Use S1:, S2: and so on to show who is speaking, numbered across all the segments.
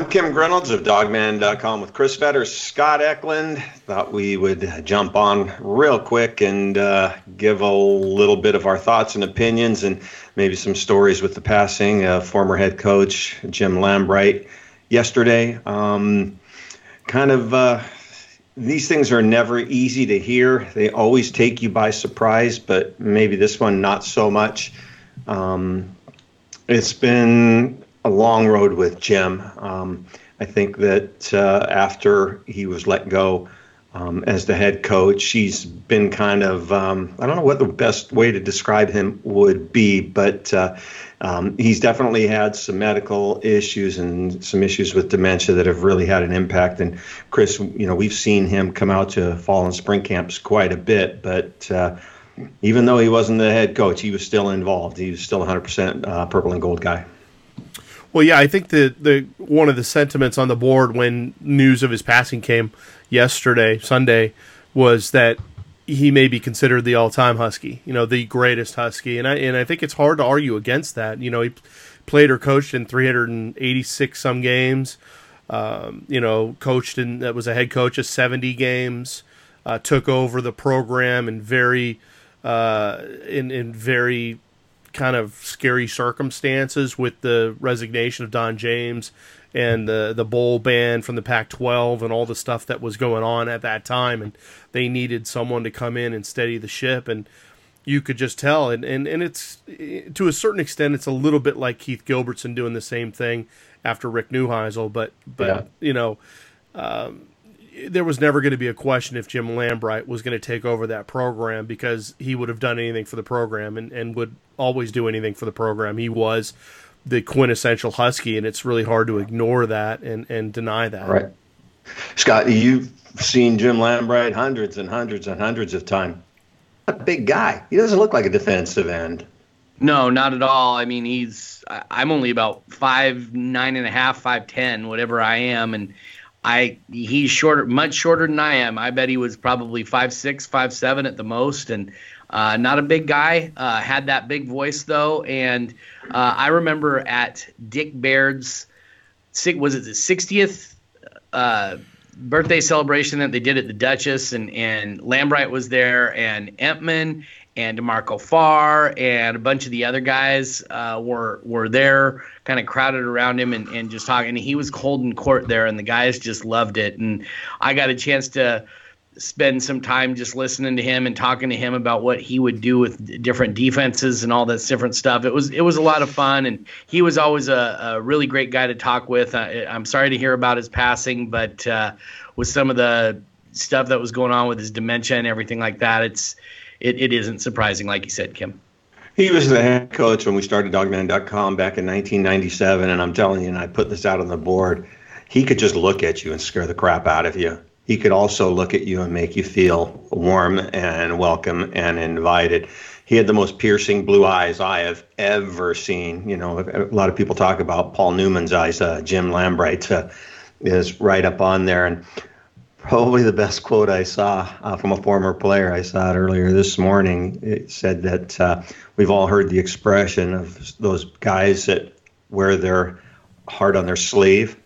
S1: I'm Kim Grinolds of Dawgman.com with Chris Fetters, Scott Eklund. Thought we would jump on real quick and uh, give a little bit of our thoughts and opinions and maybe some stories with the passing of former head coach Jim Lambright yesterday. Um, kind of, uh, these things are never easy to hear. They always take you by surprise, but maybe this one not so much. Um, it's been a long road with Jim. Um, I think that uh, after he was let go um, as the head coach, he's been kind of, um, I don't know what the best way to describe him would be, but uh, um, he's definitely had some medical issues and some issues with dementia that have really had an impact. And Chris, you know, we've seen him come out to fall and spring camps quite a bit, but uh, even though he wasn't the head coach, he was still involved. He was still 100% uh, purple and gold guy.
S2: Well, yeah, I think the the one of the sentiments on the board when news of his passing came yesterday, Sunday, was that he may be considered the all-time Husky, you know, the greatest Husky, and I and I think it's hard to argue against that. You know, he played or coached in 386 some games. Um, you know, coached in that was a head coach of 70 games. Uh, took over the program in very uh, in in very kind of scary circumstances with the resignation of Don James and the the bowl ban from the Pac-12 and all the stuff that was going on at that time, and they needed someone to come in and steady the ship, and you could just tell, and and and it's to a certain extent, it's a little bit like Keith Gilbertson doing the same thing after Rick Neuheisel, but but yeah. you know. Um, there was never going to be a question if Jim Lambright was going to take over that program because he would have done anything for the program and, and would always do anything for the program. He was the quintessential Husky, and it's really hard to ignore that and, and deny that.
S1: Right. Scott, you've seen Jim Lambright hundreds and hundreds and hundreds of times. A big guy. He doesn't look like a defensive end.
S3: No, not at all. I mean, he's. I'm only about five nine and a half, five ten, whatever I am, and I he's shorter, much shorter than I am. I bet he was probably five six, five seven at the most, and uh, not a big guy. Uh, had that big voice though, and uh, I remember at Dick Baird's was it the 60th uh, birthday celebration that they did at the Duchess, and and Lambright was there, and Emtman and DeMarco Farr and a bunch of the other guys uh, were were there, kind of crowded around him and, and just talking. And he was holding court there, and the guys just loved it. And I got a chance to spend some time just listening to him and talking to him about what he would do with different defenses and all this different stuff. It was it was a lot of fun, and he was always a, a really great guy to talk with. I, am sorry to hear about his passing, but uh, with some of the stuff that was going on with his dementia and everything like that, it's it, it isn't surprising, like you said, Kim.
S1: He was the head coach when we started dawgman.com back in 1997, and I'm telling you, and I put this out on the board. He could just look at you and scare the crap out of you. He could also look at you and make you feel warm and welcome and invited. He had the most piercing blue eyes I have ever seen. You know, a lot of people talk about Paul Newman's eyes. Uh, Jim Lambright uh, is right up on there, and probably the best quote I saw uh, from a former player. I saw it earlier this morning. It said that uh, we've all heard the expression of those guys that wear their heart on their sleeve.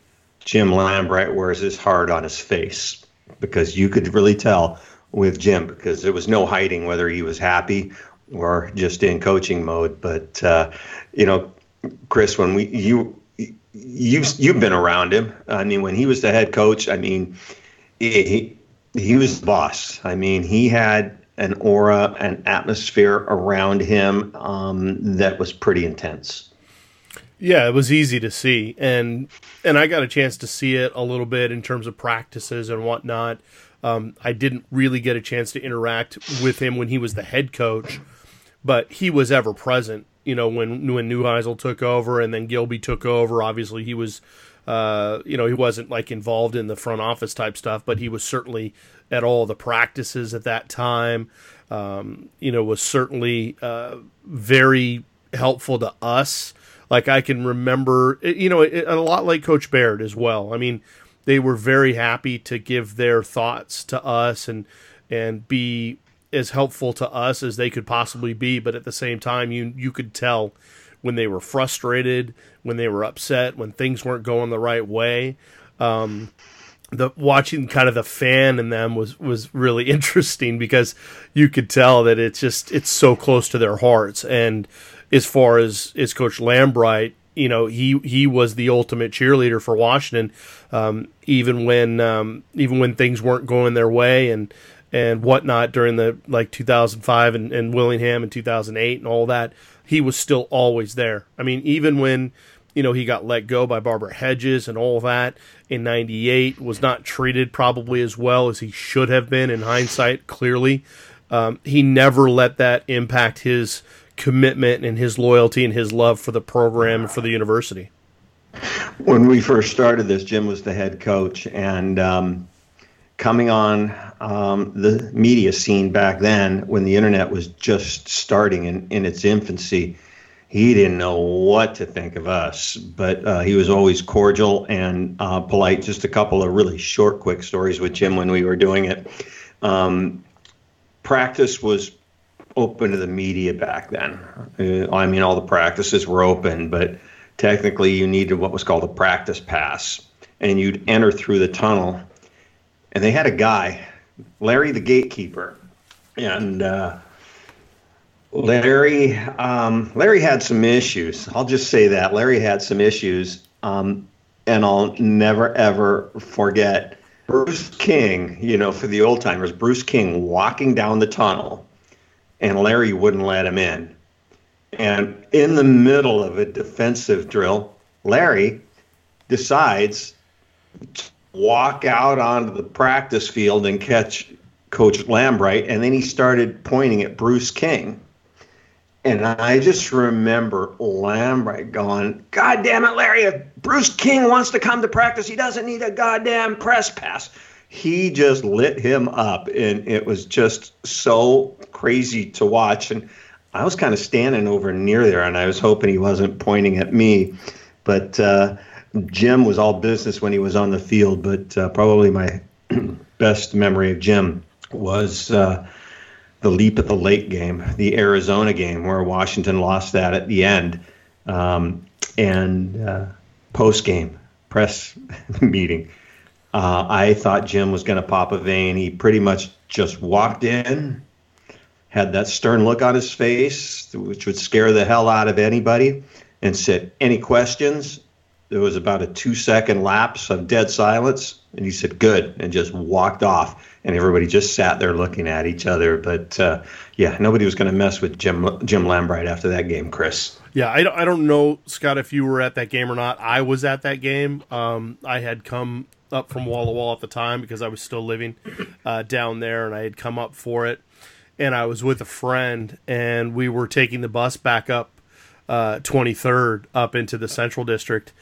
S1: Jim Lambright wears his heart on his face because you could really tell with Jim because there was no hiding whether he was happy or just in coaching mode. But uh, you know, Chris, when we you you've you've been around him. I mean, when he was the head coach, I mean he, he was the boss. I mean, he had an aura, an atmosphere around him um, that was pretty intense.
S2: Yeah, it was easy to see, and and I got a chance to see it a little bit in terms of practices and whatnot. Um, I didn't really get a chance to interact with him when he was the head coach, but he was ever present. You know, when when Neuheisel took over and then Gilby took over, obviously he was uh, you know, he wasn't like involved in the front office type stuff, but he was certainly at all the practices at that time. Um, you know, was certainly uh, very helpful to us. Like I can remember, you know, a lot like Coach Baird as well. I mean, they were very happy to give their thoughts to us and and be as helpful to us as they could possibly be. But at the same time, you you could tell when they were frustrated, when they were upset, when things weren't going the right way. Um, the watching kind of the fan in them was was really interesting because you could tell that it's just it's so close to their hearts. And as far as as Coach Lambright, you know, he he was the ultimate cheerleader for Washington, um, even when um, even when things weren't going their way and and whatnot during the like 2005 and, and Willingham in 2008 and all that. He was still always there. I mean, even when you know, he got let go by Barbara Hedges and all that in 98, was not treated probably as well as he should have been in hindsight, clearly. Um, he never let that impact his commitment and his loyalty and his love for the program and for the university.
S1: When we first started this, Jim was the head coach, and um, coming on um, the media scene back then when the internet was just starting in, in its infancy he didn't know what to think of us, but uh, he was always cordial and uh, polite. Just a couple of really short, quick stories with Jim when we were doing it. Um, practice was open to the media back then. Uh, I mean, all the practices were open, but technically you needed what was called a practice pass, and you'd enter through the tunnel. And they had a guy, Larry the gatekeeper, and uh, Larry, um, Larry had some issues. I'll just say that Larry had some issues, um, and I'll never ever forget Bruce King. You know, for the old timers, Bruce King walking down the tunnel, and Larry wouldn't let him in. And in the middle of a defensive drill, Larry decides walk out onto the practice field and catch Coach Lambright, and then he started pointing at Bruce King and I just remember Lambright going, God damn it, Larry, if Bruce King wants to come to practice, he doesn't need a goddamn press pass. He just lit him up, and it was just so crazy to watch. And I was kind of standing over near there, and I was hoping he wasn't pointing at me. But uh, Jim was all business when he was on the field, but uh, probably my best memory of Jim was. Uh, the leap at the late game, the Arizona game, where Washington lost that at the end, um, and uh, post game press meeting. Uh, I thought Jim was going to pop a vein. He pretty much just walked in, had that stern look on his face, which would scare the hell out of anybody, and said, Any questions? There was about a two second lapse of dead silence. And he said, Good, and just walked off and everybody just sat there looking at each other. But uh, yeah, nobody was going to mess with Jim Jim Lambright after that game, Chris.
S2: Yeah, I don't, I don't know, Scott, if you were at that game or not. I was at that game. Um, I had come up from Walla Walla at the time because I was still living uh, down there, and I had come up for it. And I was with a friend, and we were taking the bus back up uh, 23rd up into the Central District.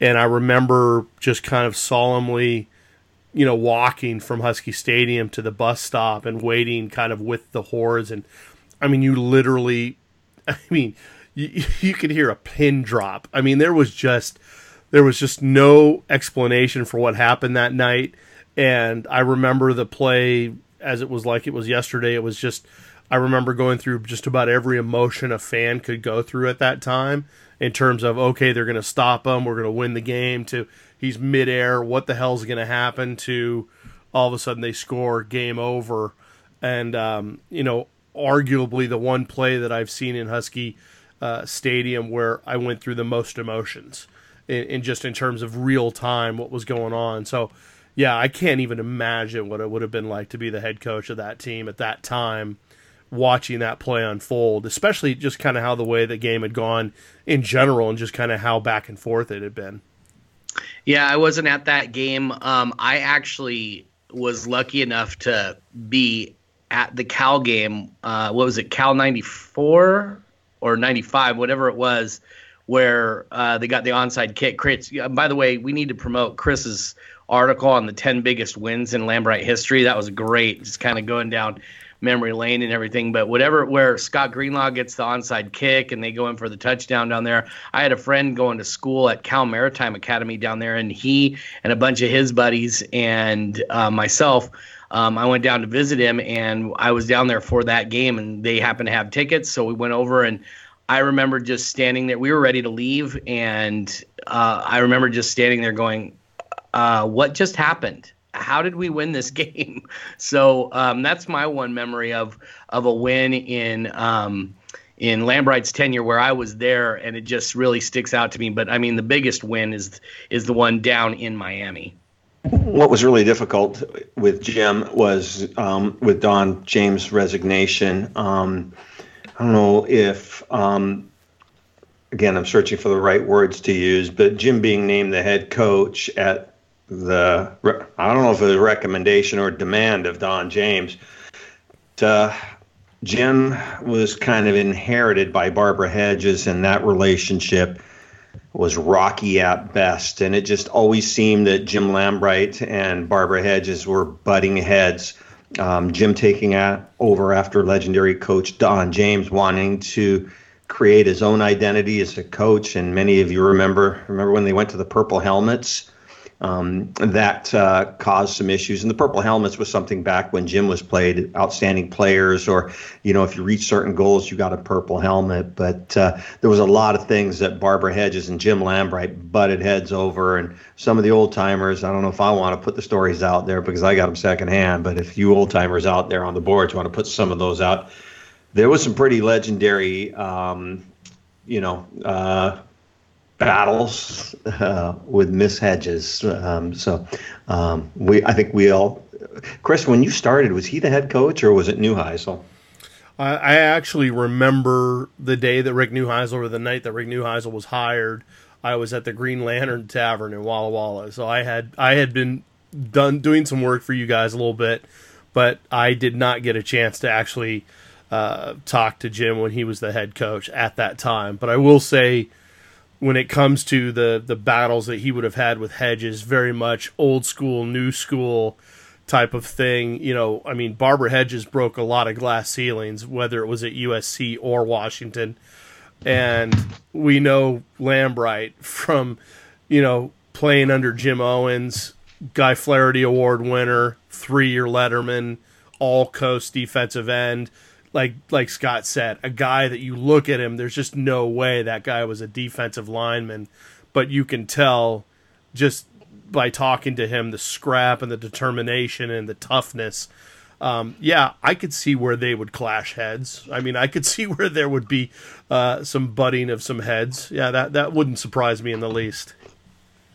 S2: And I remember just kind of solemnly you know, walking from Husky Stadium to the bus stop and waiting kind of with the hordes. And I mean, you literally, I mean, you, you could hear a pin drop. I mean, there was just, there was just no explanation for what happened that night. And I remember the play as it was like it was yesterday. It was just, I remember going through just about every emotion a fan could go through at that time in terms of, okay, they're going to stop him, We're going to win the game to, he's midair. What the hell's going to happen to all of a sudden they score, game over? And, um, you know, arguably the one play that I've seen in Husky uh, Stadium where I went through the most emotions in, in just in terms of real time what was going on. So, yeah, I can't even imagine what it would have been like to be the head coach of that team at that time watching that play unfold, especially just kind of how the way the game had gone in general and just kind of how back and forth it had been.
S3: Yeah, I wasn't at that game. Um, I actually was lucky enough to be at the Cal game. Uh, what was it, Cal 94 or 95, whatever it was, where uh, they got the onside kick. Chris, by the way, we need to promote Chris's article on the 10 biggest wins in Lambright history. That was great, just kind of going down memory lane and everything. But whatever, where Scott Greenlaw gets the onside kick and they go in for the touchdown down there. I had a friend going to school at Cal Maritime Academy down there, and he and a bunch of his buddies and uh, myself. Um, I went down to visit him, and I was down there for that game, and they happened to have tickets, so we went over and I remember just standing there. We were ready to leave, and uh, I remember just standing there going, uh, "What just happened? How did we win this game?" So um, that's my one memory of of a win in um, in Lambright's tenure, where I was there, and it just really sticks out to me. But I mean, the biggest win is is the one down in Miami.
S1: What was really difficult with Jim was um, with Don James' resignation. Um, I don't know if, um, again, I'm searching for the right words to use, but Jim being named the head coach at the, I don't know if it was a recommendation or demand of Don James. To, Jim was kind of inherited by Barbara Hedges, and that relationship was rocky at best. And it just always seemed that Jim Lambright and Barbara Hedges were butting heads um, Jim taking over after legendary coach Don James wanting to create his own identity as a coach. And many of you remember remember when they went to the Purple Helmets um, that uh, caused some issues. And the Purple Helmets was something back when Jim was played, outstanding players, or, you know, if you reach certain goals, you got a Purple Helmet. But uh, there was a lot of things that Barbara Hedges and Jim Lambright butted heads over. And some of the old timers, I don't know if I want to put the stories out there because I got them secondhand, but if you old timers out there on the boards want to put some of those out, there was some pretty legendary, um, you know, uh, battles uh, with Miss Hedges. Um, so um, we, I think we all. Chris, when you started, was he the head coach or was it Neuheisel?
S2: I, I actually remember the day that Rick Neuheisel, or the night that Rick Neuheisel was hired. I was at the Green Lantern Tavern in Walla Walla, so I had I had been done doing some work for you guys a little bit, but I did not get a chance to actually uh, talk to Jim when he was the head coach at that time. But I will say when it comes to the the battles that he would have had with Hedges, very much old school, new school type of thing. You know, I mean, Barbara Hedges broke a lot of glass ceilings, whether it was at USC or Washington, and we know Lambright from, you know, playing under Jim Owens, Guy Flaherty Award winner, three year Letterman, all coast defensive end like like Scott said, a guy that you look at him, there's just no way that guy was a defensive lineman, but you can tell just by talking to him the scrap and the determination and the toughness. Um, yeah, I could see where they would clash heads. I mean, I could see where there would be uh, some butting of some heads. Yeah, that that wouldn't surprise me in the least.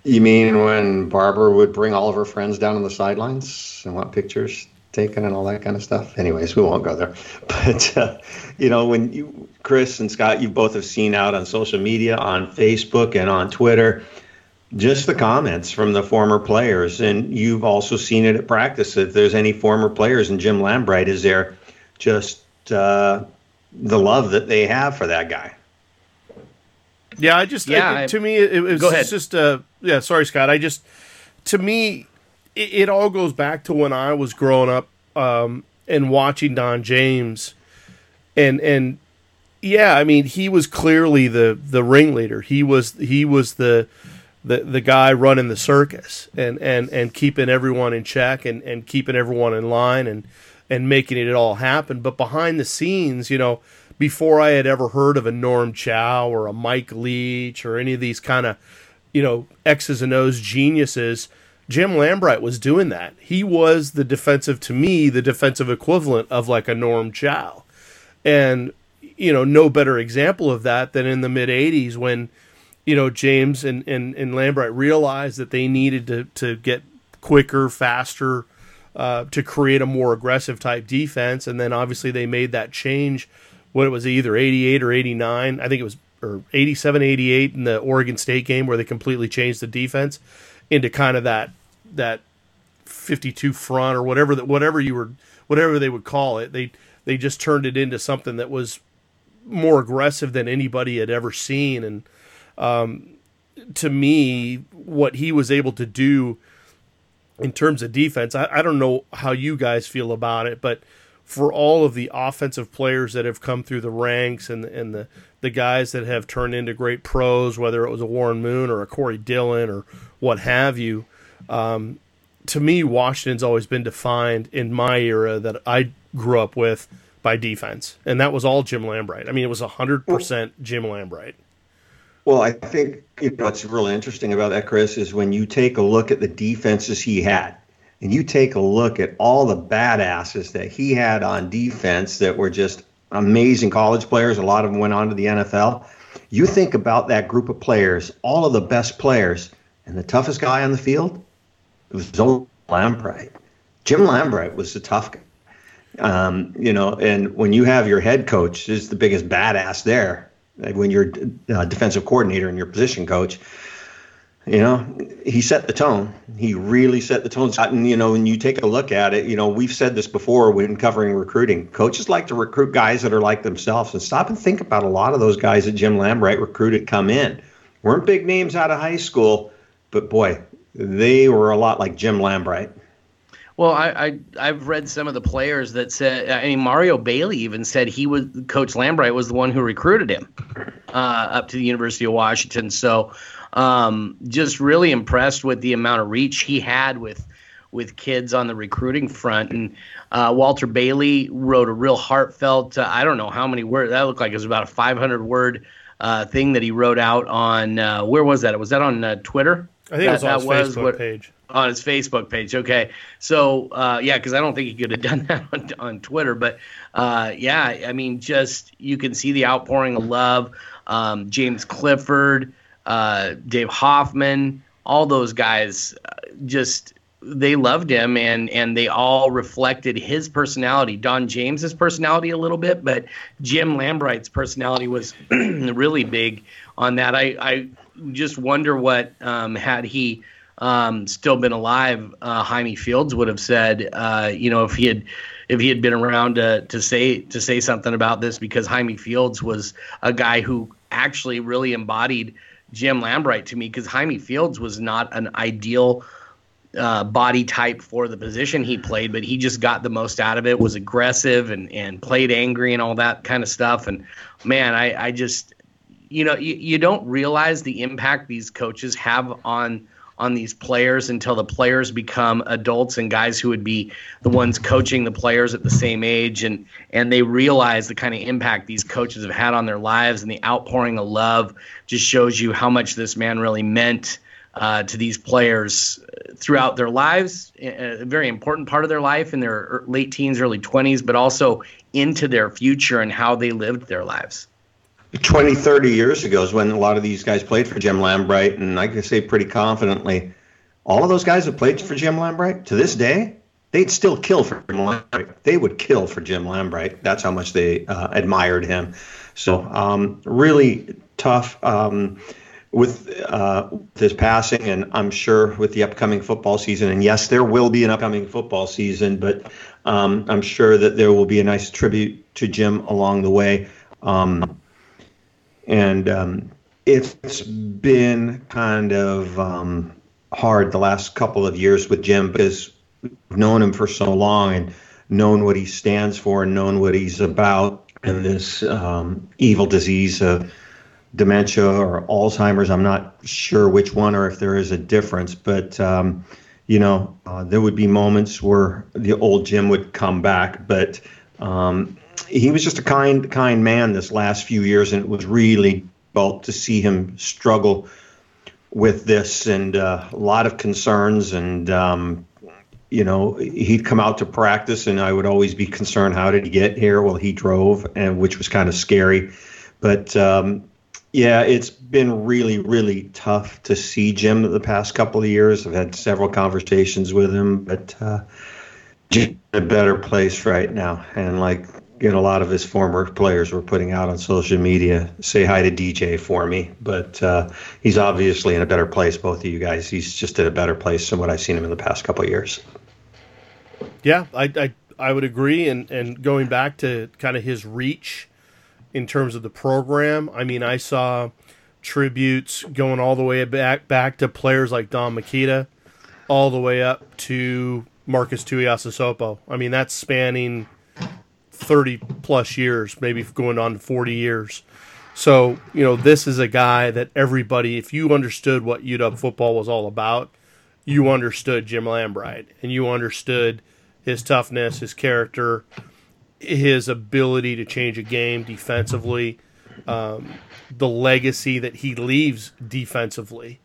S1: You mean when Barbara would bring all of her friends down on the sidelines and want pictures? Taken and all that kind of stuff. Anyways, we won't go there. But uh, you know, when you, Chris and Scott, you both have seen out on social media, on Facebook and on Twitter, just the comments from the former players, and you've also seen it at practice. If there's any former players, and Jim Lambright is there, just uh, the love that they have for that guy.
S2: Yeah, I just yeah. I, to me, it, it was go ahead. just uh, yeah. Sorry, Scott. I just to me, it, it, all goes back to when I was growing up um, and watching Don James, and and yeah, I mean he was clearly the the ringleader. He was he was the the the guy running the circus and and and keeping everyone in check and and keeping everyone in line and and making it all happen. But behind the scenes, you know, before I had ever heard of a Norm Chow or a Mike Leach or any of these kind of you know X's and O's geniuses Jim Lambright was doing that. He was the defensive, to me, the defensive equivalent of like a Norm Chow. And, you know, no better example of that than in the mid 80s when, you know, James and, and, and Lambright realized that they needed to, to get quicker, faster, uh, to create a more aggressive type defense. And then obviously they made that change when it was either 88 or 89. I think it was or 87, 88 in the Oregon State game where they completely changed the defense into kind of that that 52 front or whatever that whatever you were whatever they would call it. They they just turned it into something that was more aggressive than anybody had ever seen and um, to me what he was able to do in terms of defense I, I don't know how you guys feel about it but for all of the offensive players that have come through the ranks and and the the guys that have turned into great pros, whether it was a Warren Moon or a Corey Dillon or what have you. Um, to me, Washington's always been defined in my era that I grew up with by defense, and that was all Jim Lambright. I mean, it was hundred percent Jim Lambright.
S1: Well, I think you know what's really interesting about that, Chris, is when you take a look at the defenses he had, and you take a look at all the badasses that he had on defense that were just amazing college players. A lot of them went on to the NFL. You think about that group of players, all of the best players, and the toughest guy on the field, it was Jim Lambright. Jim Lambright was the tough guy. Um, you know, and when you have your head coach is the biggest badass there, when you're a uh, defensive coordinator and your position coach, you know, he set the tone. He really set the tone. And, you know, when you take a look at it, you know, we've said this before when covering recruiting. Coaches like to recruit guys that are like themselves. And stop and think about a lot of those guys that Jim Lambright recruited come in. Weren't big names out of high school, but boy, they were a lot like Jim Lambright.
S3: Well, I, I have read some of the players that said. I mean, Mario Bailey even said he was Coach Lambright was the one who recruited him uh, up to the University of Washington. So, um, just really impressed with the amount of reach he had with with kids on the recruiting front. And uh, Walter Bailey wrote a real heartfelt. Uh, I don't know how many words that looked like. It was about a 500 word uh, thing that he wrote out on. Uh, where was that? Was that on uh, Twitter?
S2: I think that, it was on his was Facebook what, page
S3: on his Facebook page. Okay, so uh, yeah, because I don't think he could have done that on, on Twitter, but uh, yeah, I mean, just you can see the outpouring of love. Um, James Clifford, uh, Dave Hoffman, all those guys, uh, just they loved him, and and they all reflected his personality. Don James's personality a little bit, but Jim Lambright's personality was really big on that. I I just wonder what um, had he um, still been alive, uh, Jaime Fields would have said, uh, you know, if he had if he had been around to, to say to say something about this, because Jaime Fields was a guy who actually really embodied Jim Lambright to me, because Jaime Fields was not an ideal uh, body type for the position he played, but he just got the most out of it. Was aggressive and and played angry and all that kind of stuff. And man, I I just you know you, you don't realize the impact these coaches have on on these players until the players become adults and guys who would be the ones coaching the players at the same age and and they realize the kind of impact these coaches have had on their lives and the outpouring of love just shows you how much this man really meant uh, to these players throughout their lives, a very important part of their life in their late teens, early 20s, but also into their future and how they lived their lives.
S1: 20, 30 years ago is when a lot of these guys played for Jim Lambright, and I can say pretty confidently, all of those guys that played for Jim Lambright to this day, they'd still kill for Jim Lambright. They would kill for Jim Lambright. That's how much they uh, admired him. So um, really tough um, with uh, his passing, and I'm sure with the upcoming football season. And yes, there will be an upcoming football season, but um, I'm sure that there will be a nice tribute to Jim along the way. Um, and um, it's been kind of um, hard the last couple of years with Jim because we've known him for so long and known what he stands for and known what he's about and this um, evil disease of dementia or Alzheimer's. I'm not sure which one or if there is a difference, but um, you know, uh, there would be moments where the old Jim would come back, but um, he was just a kind kind man this last few years, and it was really felt to see him struggle with this and uh, a lot of concerns and um, you know he'd come out to practice and i would always be concerned how did he get here? Well he drove and which was kind of scary. But um, yeah it's been really really tough to see jim the past couple of years. I've had several conversations with him but uh, a better place right now. And like get a lot of his former players were putting out on social media. Say hi to DJ for me, but uh, he's obviously in a better place. Both of you guys, he's just in a better place than what I've seen him in the past couple years.
S2: Yeah, I, I I would agree. And and going back to kind of his reach in terms of the program, I mean, I saw tributes going all the way back back to players like Don McKeta, all the way up to Marcus Tuiasosopo. I mean, that's spanning 30 plus years, maybe going on 40 years. So, you know, this is a guy that everybody, if you understood what UW football was all about, you understood Jim Lambright and you understood his toughness, his character, his ability to change a game defensively, um, the legacy that he leaves defensively.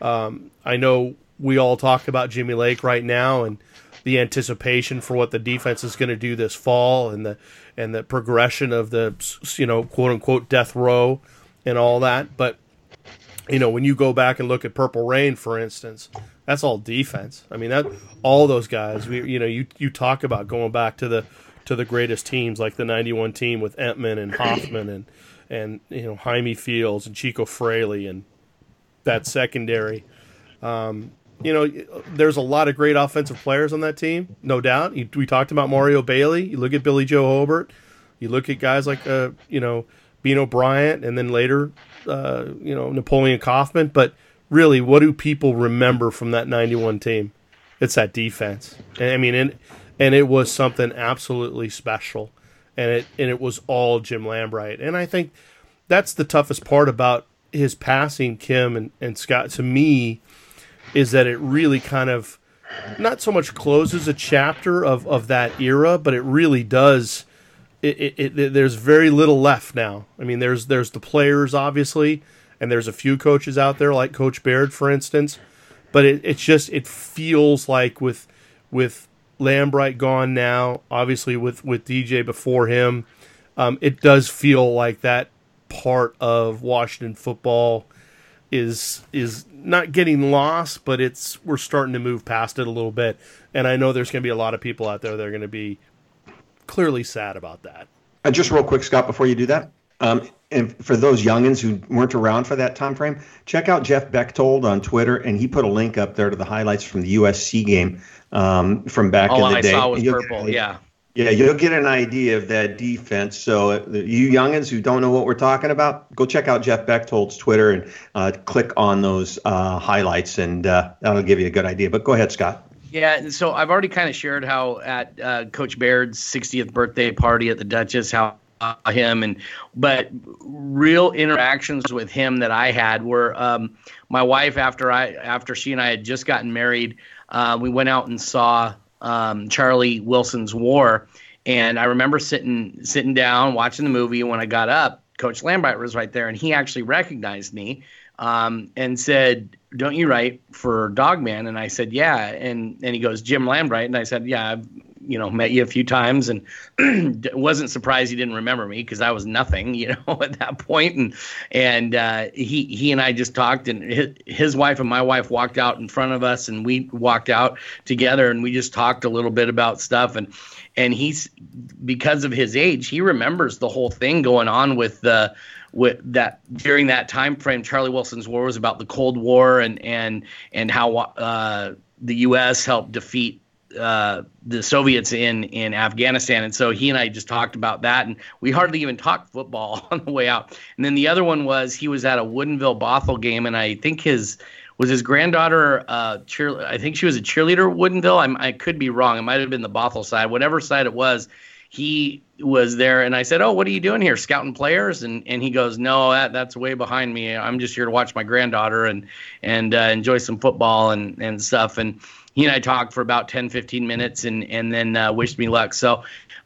S2: Um, I know we all talk about Jimmy Lake right now and the anticipation for what the defense is going to do this fall and the and the progression of the you know quote unquote death row and all that. But you know when you go back and look at Purple Rain, for instance, that's all defense. I mean that all those guys. We you know you you talk about going back to the to the greatest teams like the '91 team with Emtman and Hoffman and and you know Jaime Fields and Chico Fraley and that secondary. Um, you know, there's a lot of great offensive players on that team, no doubt. we talked about Mario Bailey. You look at Billy Joe Hobert. You look at guys like, uh, you know, Beno Bryant, and then later, uh, you know, Napoleon Kaufman. But really, what do people remember from that '91 team? It's that defense. And, I mean, and, and it was something absolutely special, and it and it was all Jim Lambright. And I think that's the toughest part about his passing, Kim and, and Scott. To me is that it really kind of not so much closes a chapter of, of that era, but it really does. It, it, it, there's very little left now. I mean, there's there's the players obviously, and there's a few coaches out there like Coach Baird, for instance. But it, it's just it feels like with with Lambright gone now, obviously with with DJ before him, um, it does feel like that part of Washington football is is not getting lost, but it's we're starting to move past it a little bit. And I know there's going to be a lot of people out there that are going to be clearly sad about that.
S1: Uh, just real quick, Scott, before you do that, um, and for those youngins who weren't around for that time frame, check out Jeff Bechtold on Twitter, and he put a link up there to the highlights from the USC game um, from back
S3: All
S1: in the
S3: I
S1: day.
S3: saw was purple. Yeah.
S1: Yeah, you'll get an idea of that defense. So, uh, you youngins who don't know what we're talking about, go check out Jeff Bechtold's Twitter and uh, click on those uh, highlights, and uh, that'll give you a good idea. But go ahead, Scott.
S3: Yeah, and so I've already kind of shared how at uh, Coach Baird's 60th birthday party at the Duchess, how uh, him and but real interactions with him that I had were um, my wife after I after she and I had just gotten married. we went out and saw um, Charlie Wilson's War, and I remember sitting sitting down watching the movie. When I got up, Coach Lambright was right there, and he actually recognized me um, and said, "Don't you write for Dawgman?" And I said, "Yeah." And and he goes, "Jim Lambright," and I said, "Yeah." I've, you know, met you a few times and wasn't surprised he didn't remember me because I was nothing, you know, at that point. And and uh, he he and I just talked, and his, wife and my wife walked out in front of us, and we walked out together, and we just talked a little bit about stuff. And and he's because of his age, he remembers the whole thing going on with the with that during that time frame. Charlie Wilson's War was about the Cold War and and and how uh, the U.S. helped defeat uh, the Soviets in in Afghanistan, and so he and I just talked about that, and we hardly even talked football on the way out. And then the other one was he was at a Woodinville Bothell game, and I think his was his granddaughter uh, cheer. I think she was a cheerleader at. I'm, I could be wrong. It might have been the Bothell side, whatever side it was. He was there, and I said, "Oh, what are you doing here, scouting players?" And and he goes, "No, that that's way behind me. I'm just here to watch my granddaughter and and uh, enjoy some football and and stuff." And he and I talked for about 10, 15 minutes and, and then uh, wished me luck. So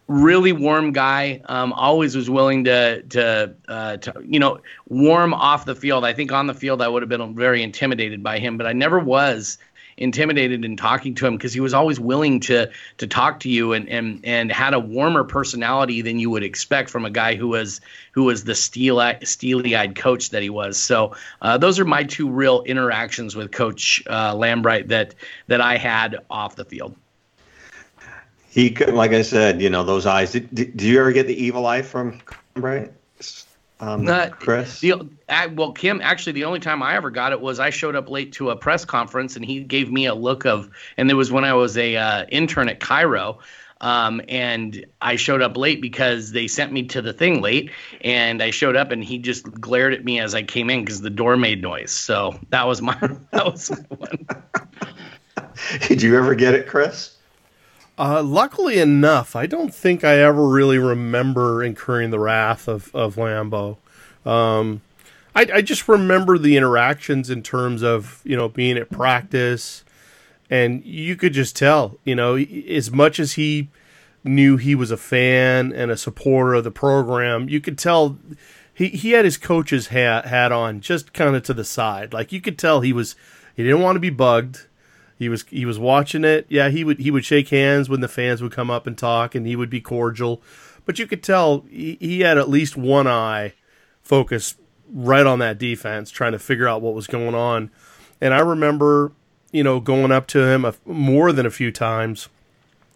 S3: really warm guy. Um, always was willing to, to, uh, to, you know, warm off the field. I think on the field, I would have been very intimidated by him, but I never was intimidated in talking to him because he was always willing to to talk to you and and and had a warmer personality than you would expect from a guy who was who was the steel steely eyed coach that he was. So uh, those are my two real interactions with Coach uh, Lambright that that I had off the field.
S1: He, like I said, you know those eyes. Did, did you ever get the evil eye from Lambright? Um, uh, Chris?
S3: The, well, Kim, actually, the only time I ever got it was I showed up late to a press conference, and he gave me a look of, and it was when I was a uh, intern at KIRO. Um, and I showed up late because they sent me to the thing late, and I showed up, and he just glared at me as I came in because the door made noise. So that was my that was my one.
S1: Did you ever get it, Chris?
S2: Uh, luckily enough, I don't think I ever really remember incurring the wrath of of Lambo. Um, I, I just remember the interactions in terms of you know being at practice, and you could just tell, you know, as much as he knew he was a fan and a supporter of the program. You could tell he, he had his coach's hat hat on just kind of to the side. Like you could tell he was he didn't want to be bugged. He was he was watching it. Yeah, he would he would shake hands when the fans would come up and talk, and he would be cordial. But you could tell he, he had at least one eye focused right on that defense, trying to figure out what was going on. And I remember, you know, going up to him a, more than a few times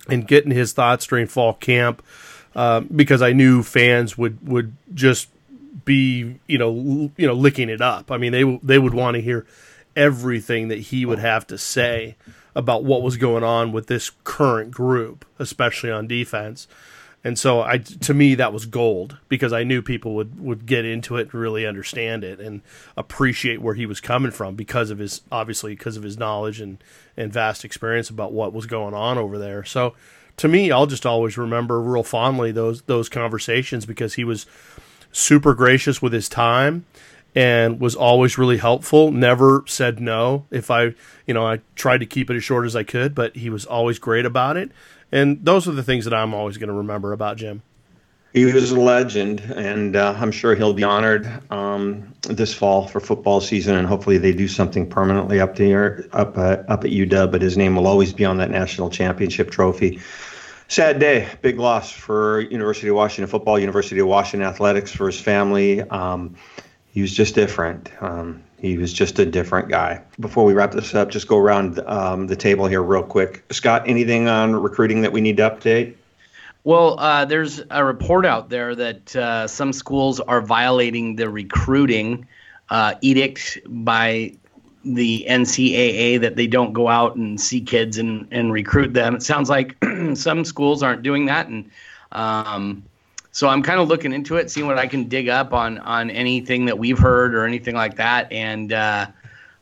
S2: and getting his thoughts during fall camp uh, because I knew fans would would just be you know you know licking it up. I mean they they would want to hear everything that he would have to say about what was going on with this current group, especially on defense. And so I to me that was gold because I knew people would would get into it and really understand it and appreciate where he was coming from because of his obviously because of his knowledge and and vast experience about what was going on over there. So to me I'll just always remember real fondly those those conversations because he was super gracious with his time and was always really helpful. Never said no. If i you know i tried to keep it as short as i could but he was always great about it. And those are the things that i'm always going to remember about jim.
S1: He was a legend, and uh, I'm sure he'll be honored um, this fall for football season, and hopefully they do something permanently up there, up uh, up at UW. But his name will always be on that national championship trophy. Sad day, big loss for University of Washington football, University of Washington athletics for his family. Um, he was just different. Um, he was just a different guy. Before we wrap this up, just go around um, the table here real quick. Scott, anything on recruiting that we need to update?
S3: Well, uh, there's a report out there that uh, some schools are violating the recruiting uh, edict by the NCAA that they don't go out and see kids and, and recruit them. It sounds like some schools aren't doing that, and um, so I'm kind of looking into it, seeing what I can dig up on on anything that we've heard or anything like that, and uh,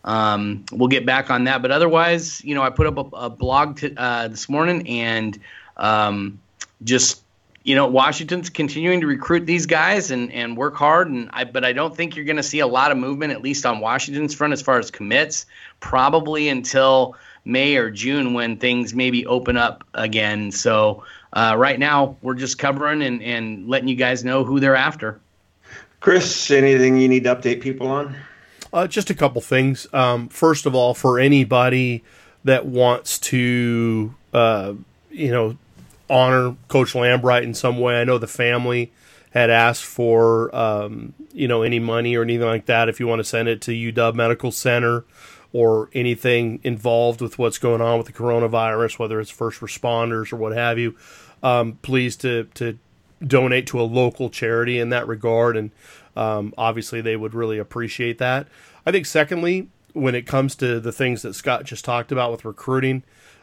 S3: um, we'll get back on that. But otherwise, you know, I put up a, a blog t- uh, this morning and um, just you know, Washington's continuing to recruit these guys and, and work hard, and I but I don't think you're going to see a lot of movement, at least on Washington's front, as far as commits, probably until May or June when things maybe open up again. So uh, right now, we're just covering and, and letting you guys know who they're after.
S1: Chris, anything you need to update people on?
S2: Uh, just a couple things. Um, first of all, for anybody that wants to, uh, you know, honor Coach Lambright in some way. I know the family had asked for um, you know any money or anything like that. If you want to send it to UW Medical Center or anything involved with what's going on with the coronavirus, whether it's first responders or what have you, um, please to to donate to a local charity in that regard. And um, obviously, they would really appreciate that. I think, secondly, when it comes to the things that Scott just talked about with recruiting,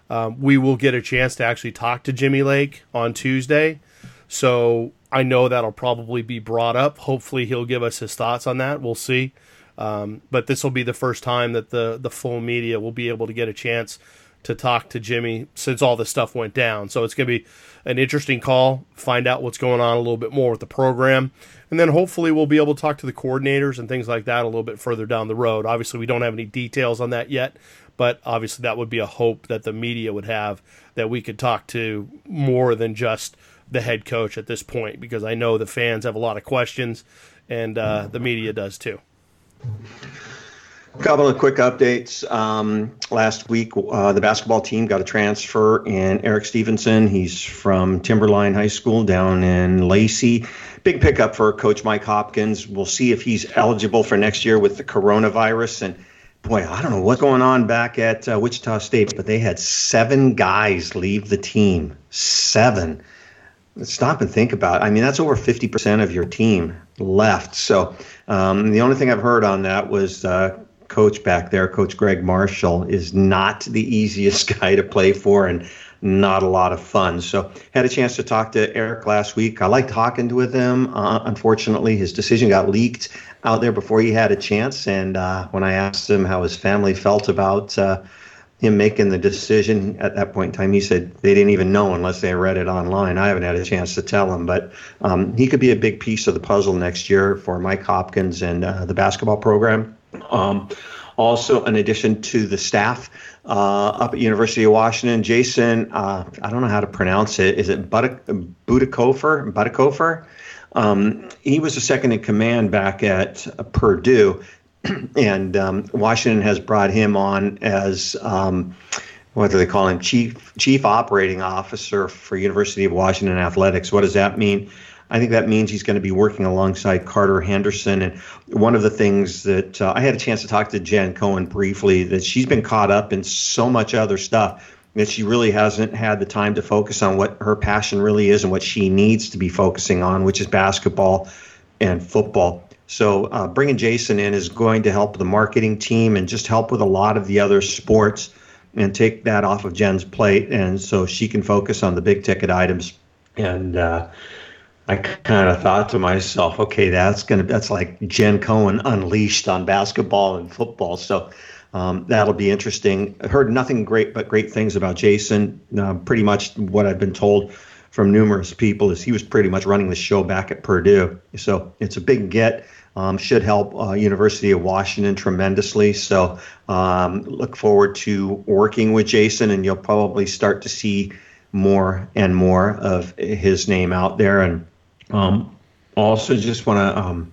S2: um, we will get a chance to actually talk to Jimmy Lake on Tuesday. So I know that'll probably be brought up. Hopefully, he'll give us his thoughts on that. We'll see. Um, but this will be the first time that the the full media will be able to get a chance to talk to Jimmy since all this stuff went down. So it's going to be an interesting call, find out what's going on a little bit more with the program, and then hopefully we'll be able to talk to the coordinators and things like that a little bit further down the road. Obviously, we don't have any details on that yet, but obviously that would be a hope that the media would have that we could talk to more than just the head coach at this point because I know the fans have a lot of questions and uh, the media does too.
S1: A couple of quick updates. Um, last week, uh, the basketball team got a transfer in Erik Stevenson. He's from Timberline High School down in Lacey. Big pickup for Coach Mike Hopkins. We'll see if he's eligible for next year with the coronavirus. And boy, I don't know what's going on back at uh, Wichita State, but they had seven guys leave the team. Seven. Stop and think about. I mean, that's over 50% of your team left. So um, the only thing I've heard on that was uh, coach back there, Coach Greg Marshall, is not the easiest guy to play for and not a lot of fun. So had a chance to talk to Erik last week. I liked talking with him. Uh, unfortunately, his decision got leaked out there before he had a chance. And uh, when I asked him how his family felt about uh, him making the decision at that point in time, he said they didn't even know unless they read it online. I haven't had a chance to tell him, but um, he could be a big piece of the puzzle next year for Mike Hopkins and uh, the basketball program. Um, Also, in addition to the staff uh, up at University of Washington, Jason, uh, I don't know how to pronounce it. Is it Budakofer? Budakofer? Um, he was the second in command back at Purdue, and um, Washington has brought him on as um, what do they call him? Chief Chief Operating Officer for University of Washington Athletics. What does that mean? I think that means he's going to be working alongside Carter Henderson. And one of the things that uh, I had a chance to talk to Jen Cohen briefly, that she's been caught up in so much other stuff that she really hasn't had the time to focus on what her passion really is and what she needs to be focusing on, which is basketball and football. So uh, bringing Jason in is going to help the marketing team and just help with a lot of the other sports and take that off of Jen's plate, and so she can focus on the big ticket items. And uh, I kind of thought to myself, okay, that's gonna that's like Jen Cohen unleashed on basketball and football. So um, that'll be interesting. I heard nothing great but great things about Jason. Uh, pretty much what I've been told from numerous people is he was pretty much running the show back at Purdue. So it's a big get. Um, should help uh, University of Washington tremendously. So um, look forward to working with Jason, and you'll probably start to see more and more of his name out there. And um, also, just want to um,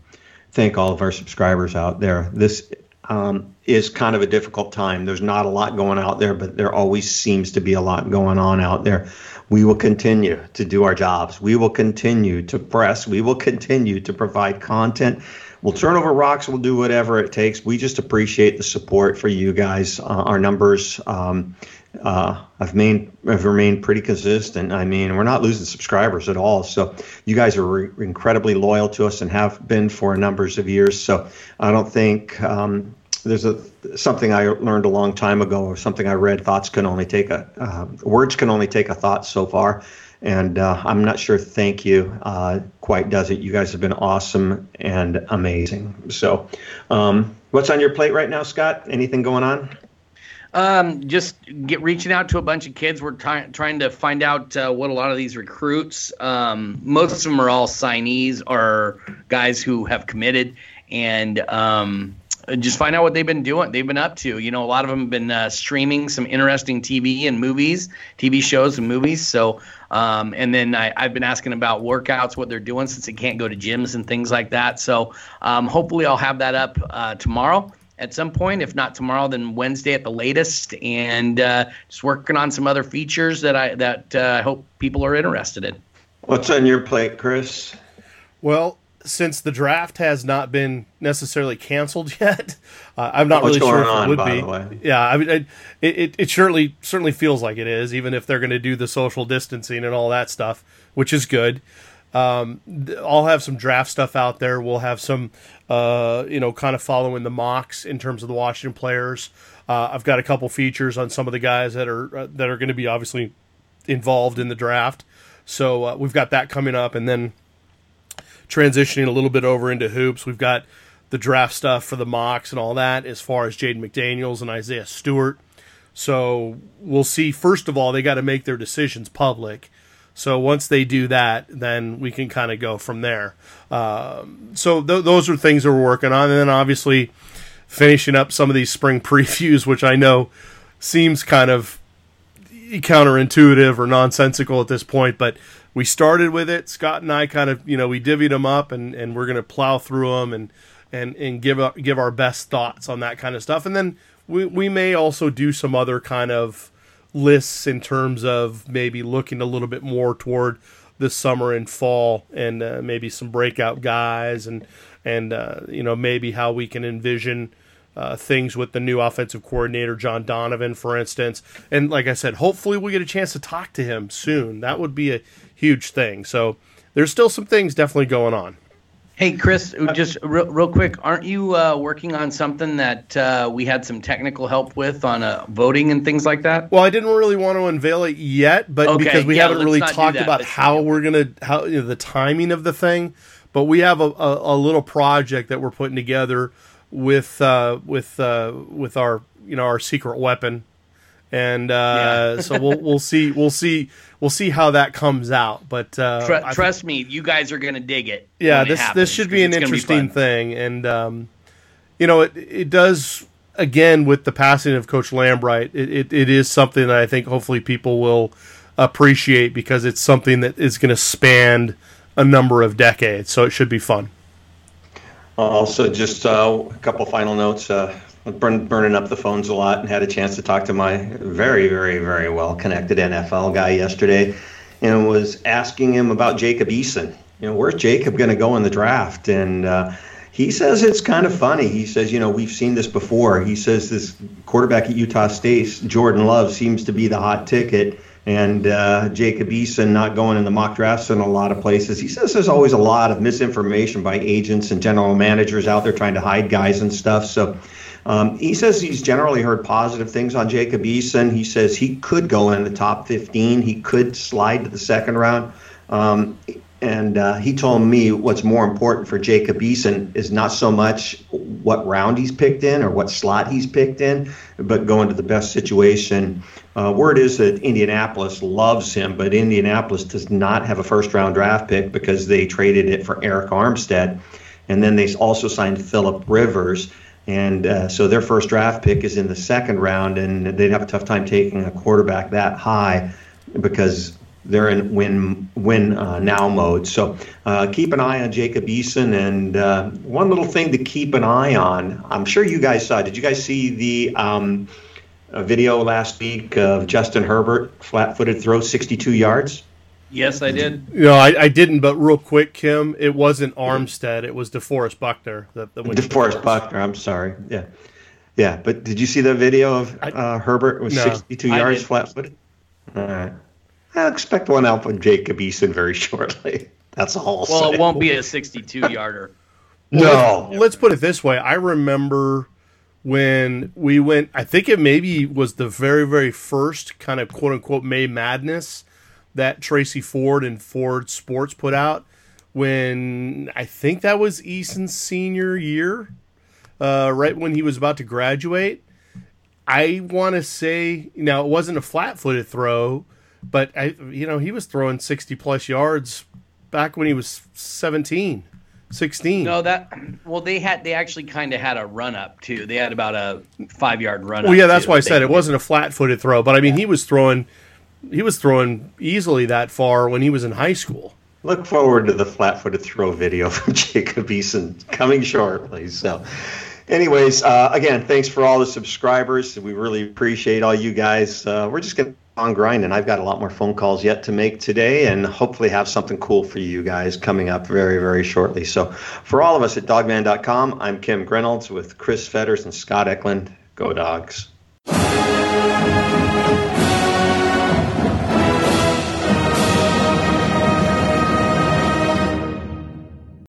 S1: thank all of our subscribers out there. This um, is kind of a difficult time. There's not a lot going out there, but there always seems to be a lot going on out there. We will continue to do our jobs. We will continue to press. We will continue to provide content. We'll turn over rocks. We'll do whatever it takes. We just appreciate the support for you guys. Uh, our numbers um, uh, have, have remained pretty consistent. I mean, we're not losing subscribers at all. So you guys are re- incredibly loyal to us and have been for numbers of years. So I don't think um, there's a something I learned a long time ago, or something I read. Thoughts can only take a uh, words can only take a thought so far, and uh, I'm not sure. Thank you uh, quite does it. You guys have been awesome and amazing. So, um, what's on your plate right now, Scott? Anything going on?
S3: Um, just get reaching out to a bunch of kids. We're ty- trying to find out uh, what a lot of these recruits. Um, most of them are all signees or guys who have committed, and um, just find out what they've been doing. They've been up to. You know, a lot of them have been uh, streaming some interesting TV and movies, TV shows and movies. So, um, and then I, have been asking about workouts, what they're doing since they can't go to gyms and things like that. So, um, hopefully, I'll have that up uh, tomorrow at some point. If not tomorrow, then Wednesday at the latest. And uh, just working on some other features that I that uh, I hope people are interested in.
S1: What's on your plate, Chris?
S2: Well, since the draft has not been necessarily canceled yet, uh, I'm not
S1: What's
S2: really sure if
S1: on,
S2: it would be. Yeah, I mean, it, it, it certainly certainly feels like it is, even if they're going to do the social distancing and all that stuff, which is good. Um, I'll have some draft stuff out there. We'll have some, uh, you know, kind of following the mocks in terms of the Washington players. Uh, I've got a couple features on some of the guys that are uh, that are going to be obviously involved in the draft. So uh, we've got that coming up, and then transitioning a little bit over into hoops. We've got the draft stuff for the mocks and all that as far as Jaden McDaniels and Isaiah Stewart. So we'll see. First of all, they got to make their decisions public. So once they do that, then we can kind of go from there. Um, so th- those are things that we're working on, and then obviously finishing up some of these spring previews, which I know seems kind of counterintuitive or nonsensical at this point, but we started with it. Scott and I kind of, you know, we divvied them up, and, and we're going to plow through them and and and give give our best thoughts on that kind of stuff. And then we we may also do some other kind of lists in terms of maybe looking a little bit more toward the summer and fall, and uh, maybe some breakout guys, and and uh, you know maybe how we can envision. Uh, things with the new offensive coordinator John Donovan, for instance, and like I said, hopefully we get a chance to talk to him soon. That would be a huge thing. So there's still some things definitely going on.
S3: Hey, Chris, just real, real quick, aren't you uh, working on something that uh, we had some technical help with on uh, voting and things like that?
S2: Well, I didn't really want to unveil it yet, but okay, because we yeah, haven't really talked about how we're gonna how you know, the timing of the thing, but we have a, a, a, little project that we're putting together with uh, with uh, with our you know our secret weapon and uh, yeah. so we'll we'll see we'll see we'll see how that comes out. But uh,
S3: Tr- trust me, you guys are going to dig it.
S2: Yeah, this happens, this should be an interesting be thing, and um, you know it it does again, with the passing of Coach Lambright, it, it, it is something that I think hopefully people will appreciate because it's something that is going to span a number of decades. So it should be fun.
S1: Also, just uh, a couple final notes. Uh, burn, burning up the phones a lot and had a chance to talk to my very, very, very well connected NFL guy yesterday and was asking him about Jacob Eason. You know, where's Jacob going to go in the draft? And uh, he says it's kind of funny. He says, you know, we've seen this before. He says this quarterback at Utah State, Jordan Love, seems to be the hot ticket and uh, Jacob Eason not going in the mock drafts in a lot of places. He says there's always a lot of misinformation by agents and general managers out there trying to hide guys and stuff. So um, he says he's generally heard positive things on Jacob Eason. He says he could go in the top 15. He could slide to the second round. Um, and uh, he told me what's more important for Jacob Eason is not so much what round he's picked in or what slot he's picked in, but going to the best situation. Uh, word is that Indianapolis loves him, but Indianapolis does not have a first round draft pick because they traded it for Arik Armstead. And then they also signed Philip Rivers. And uh, so their first draft pick is in the second round, and they'd have a tough time taking a quarterback that high because they're in win win uh, now mode. So uh, keep an eye on Jacob Eason. And uh, one little thing to keep an eye on, I'm sure you guys saw. Did you guys see the um, video last week of Justin Herbert flat-footed throw 62 yards?
S3: Yes, I did.
S2: No, I, I, didn't. But real quick, Kim, it wasn't Armstead. It was DeForest Buckner.
S1: That, that DeForest Buckner. I'm sorry. Yeah, yeah. But did you see the video of uh, Herbert with no, 62 yards flat-footed? All right. I expect one out from Jacob Eason very shortly. That's all.
S3: I'll well, say. it won't be a 62 yarder.
S2: no. Let's, let's put it this way. I remember when we went. I think it maybe was the very, very first kind of quote unquote May Madness that Tracy Ford and Ford Sports put out. When I think that was Eason's senior year, uh, right when he was about to graduate. I want to say now it wasn't a flat-footed throw but I, you know, he was throwing 60 plus yards back when he was 17, 16.
S3: No, that well, they had they actually kind of had a run up too. They had about a five yard run. Up.
S2: Well, yeah, that's too. why I said it wasn't a flat footed throw, but I mean, yeah. he was throwing, he was throwing easily that far when he was in high school.
S1: Look forward to the flat footed throw video from Jacob Eason coming shortly. So. Anyways, uh, again, thanks for all the subscribers. We really appreciate all you guys. Uh, we're just going to on grind and I've got a lot more phone calls yet to make today and hopefully have something cool for you guys coming up very, very shortly. So for all of us at dawgman.com, I'm Kim Grinolds with Chris Fetters and Scott Eklund. Go dogs.